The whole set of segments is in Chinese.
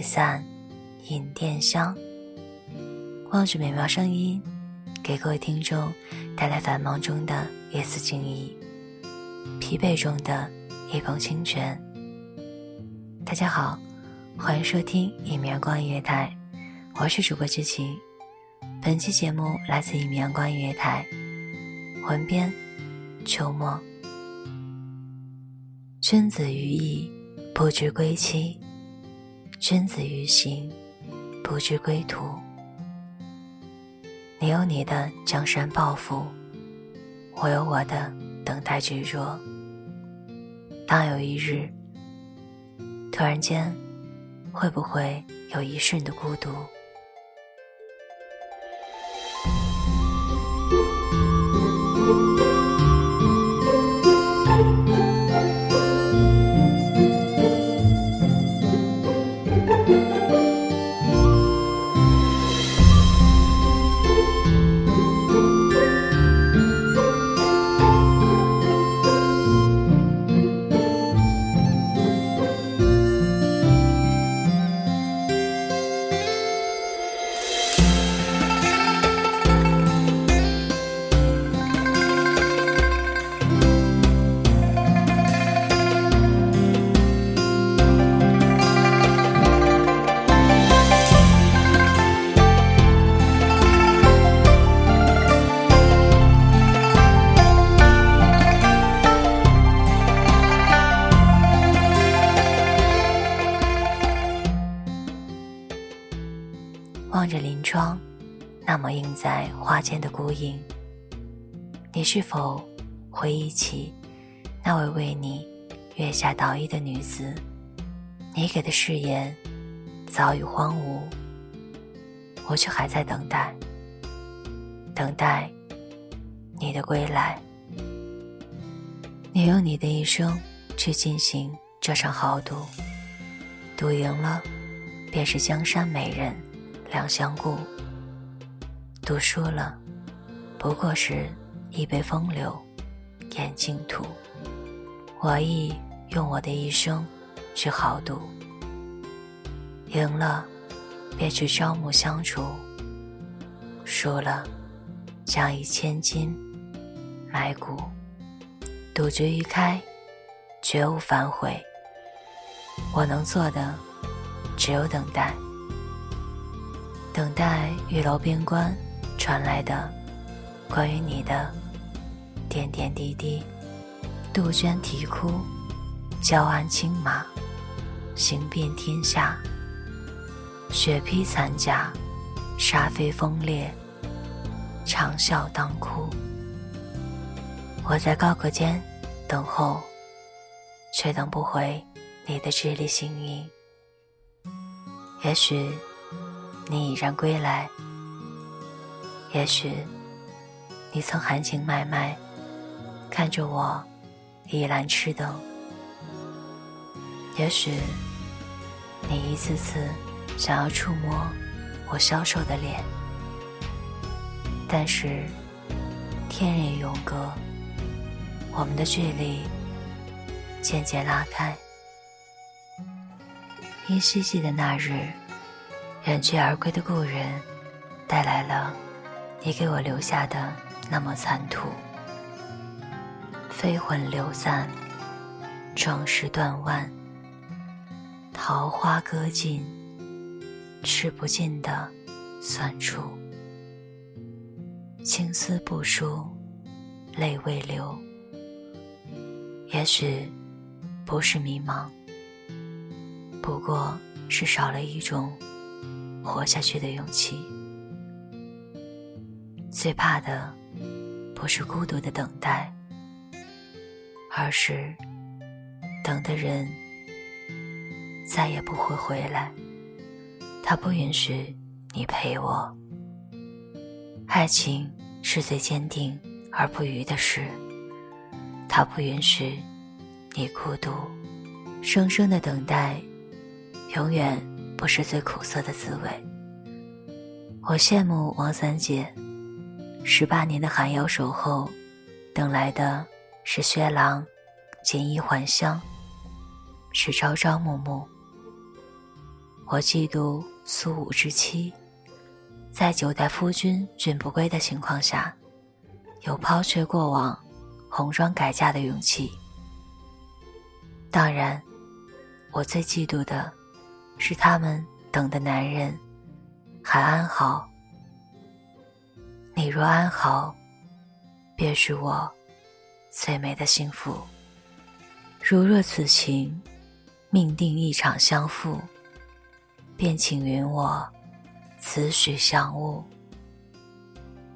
散，引殿香。望着美妙声音，给各位听众带来繁忙中的一丝静意，疲惫中的一捧清泉。大家好，欢迎收听一米阳光音乐台，我是主播知晴。本期节目来自一米阳光音乐台，文编秋末。君子于义，不知归期。君子于行，不惧归途。你有你的江山抱负，我有我的等待执着。当有一日，突然间，会不会有一瞬的孤独？着临窗，那么映在花间的孤影，你是否回忆起那位为你月下捣衣的女子？你给的誓言早已荒芜，我却还在等待，等待你的归来。你用你的一生去进行这场豪赌，赌赢了，便是江山美人。两相顾，赌输了，不过是一杯风流掩净土。我亦用我的一生去豪赌，赢了便去朝暮相处，输了将以千金买骨。赌局一开，绝无反悔。我能做的只有等待。等待玉楼边关传来的关于你的点点滴滴。杜鹃啼哭，交鞍轻马，行遍天下。雪披残甲，沙飞风烈，长啸当哭。我在高阁间等候，却等不回你的智力幸运。也许。你已然归来，也许你曾含情脉脉看着我倚栏痴等，也许你一次次想要触摸我消瘦的脸，但是天人永隔，我们的距离渐渐拉开。依稀记得那日。远去而归的故人，带来了你给我留下的那么残土。飞魂流散，壮士断腕，桃花割尽，吃不尽的酸楚。青丝不梳，泪未流。也许不是迷茫，不过是少了一种活下去的勇气。最怕的不是孤独的等待，而是等的人再也不会回来。他不允许你陪我。爱情是最坚定而不渝的事，他不允许你孤独。生生的等待，永远不是最苦涩的滋味。我羡慕王三姐。十八年的寒窑守候，等来的是薛郎锦衣还乡，是朝朝暮暮。我嫉妒苏武之妻，在九代夫君君不归的情况下，有抛却过往、红妆改嫁的勇气。当然，我最嫉妒的是他们等的男人还安好。你若安好，便是我最美的幸福。如若此情命定一场相负，便请允我此许相误。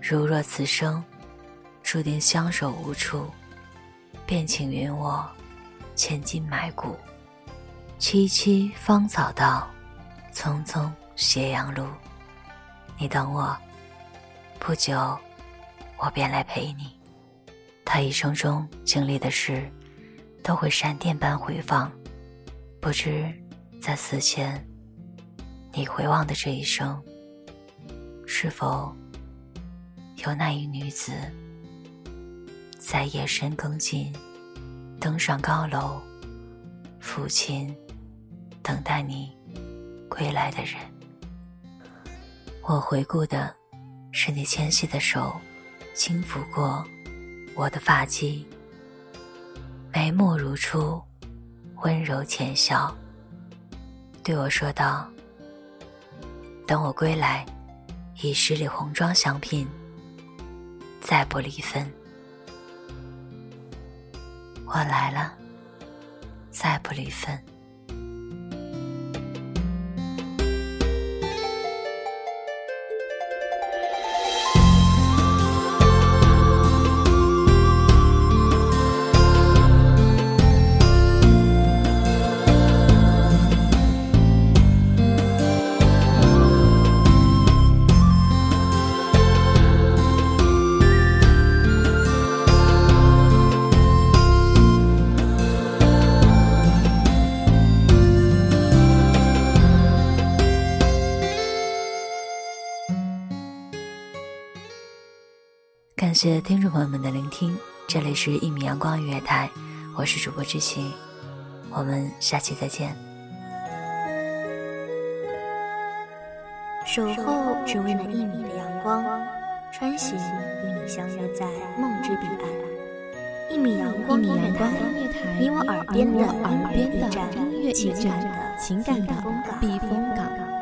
如若此生注定相守无处，便请允我千金买骨。萋萋芳草道，匆匆斜阳路。你等我。不久，我便来陪你。他一生中经历的事，都会闪电般回放。不知在死前，你回望的这一生，是否有那一女子，在夜深更尽，登上高楼，抚琴，等待你归来的人？我回顾的。是你纤细的手，轻抚过我的发髻，眉目如初，温柔浅笑，对我说道：“等我归来，以十里红妆相聘，再不离分。”我来了，再不离分。谢听众朋友们的聆听，这里是一米阳光音乐台，我是主播知行，我们下期再见。守候只为那一米的阳光，穿行与你相约在梦之彼岸。一米阳光音乐台，你我耳边的音乐驿站，情感的避风港。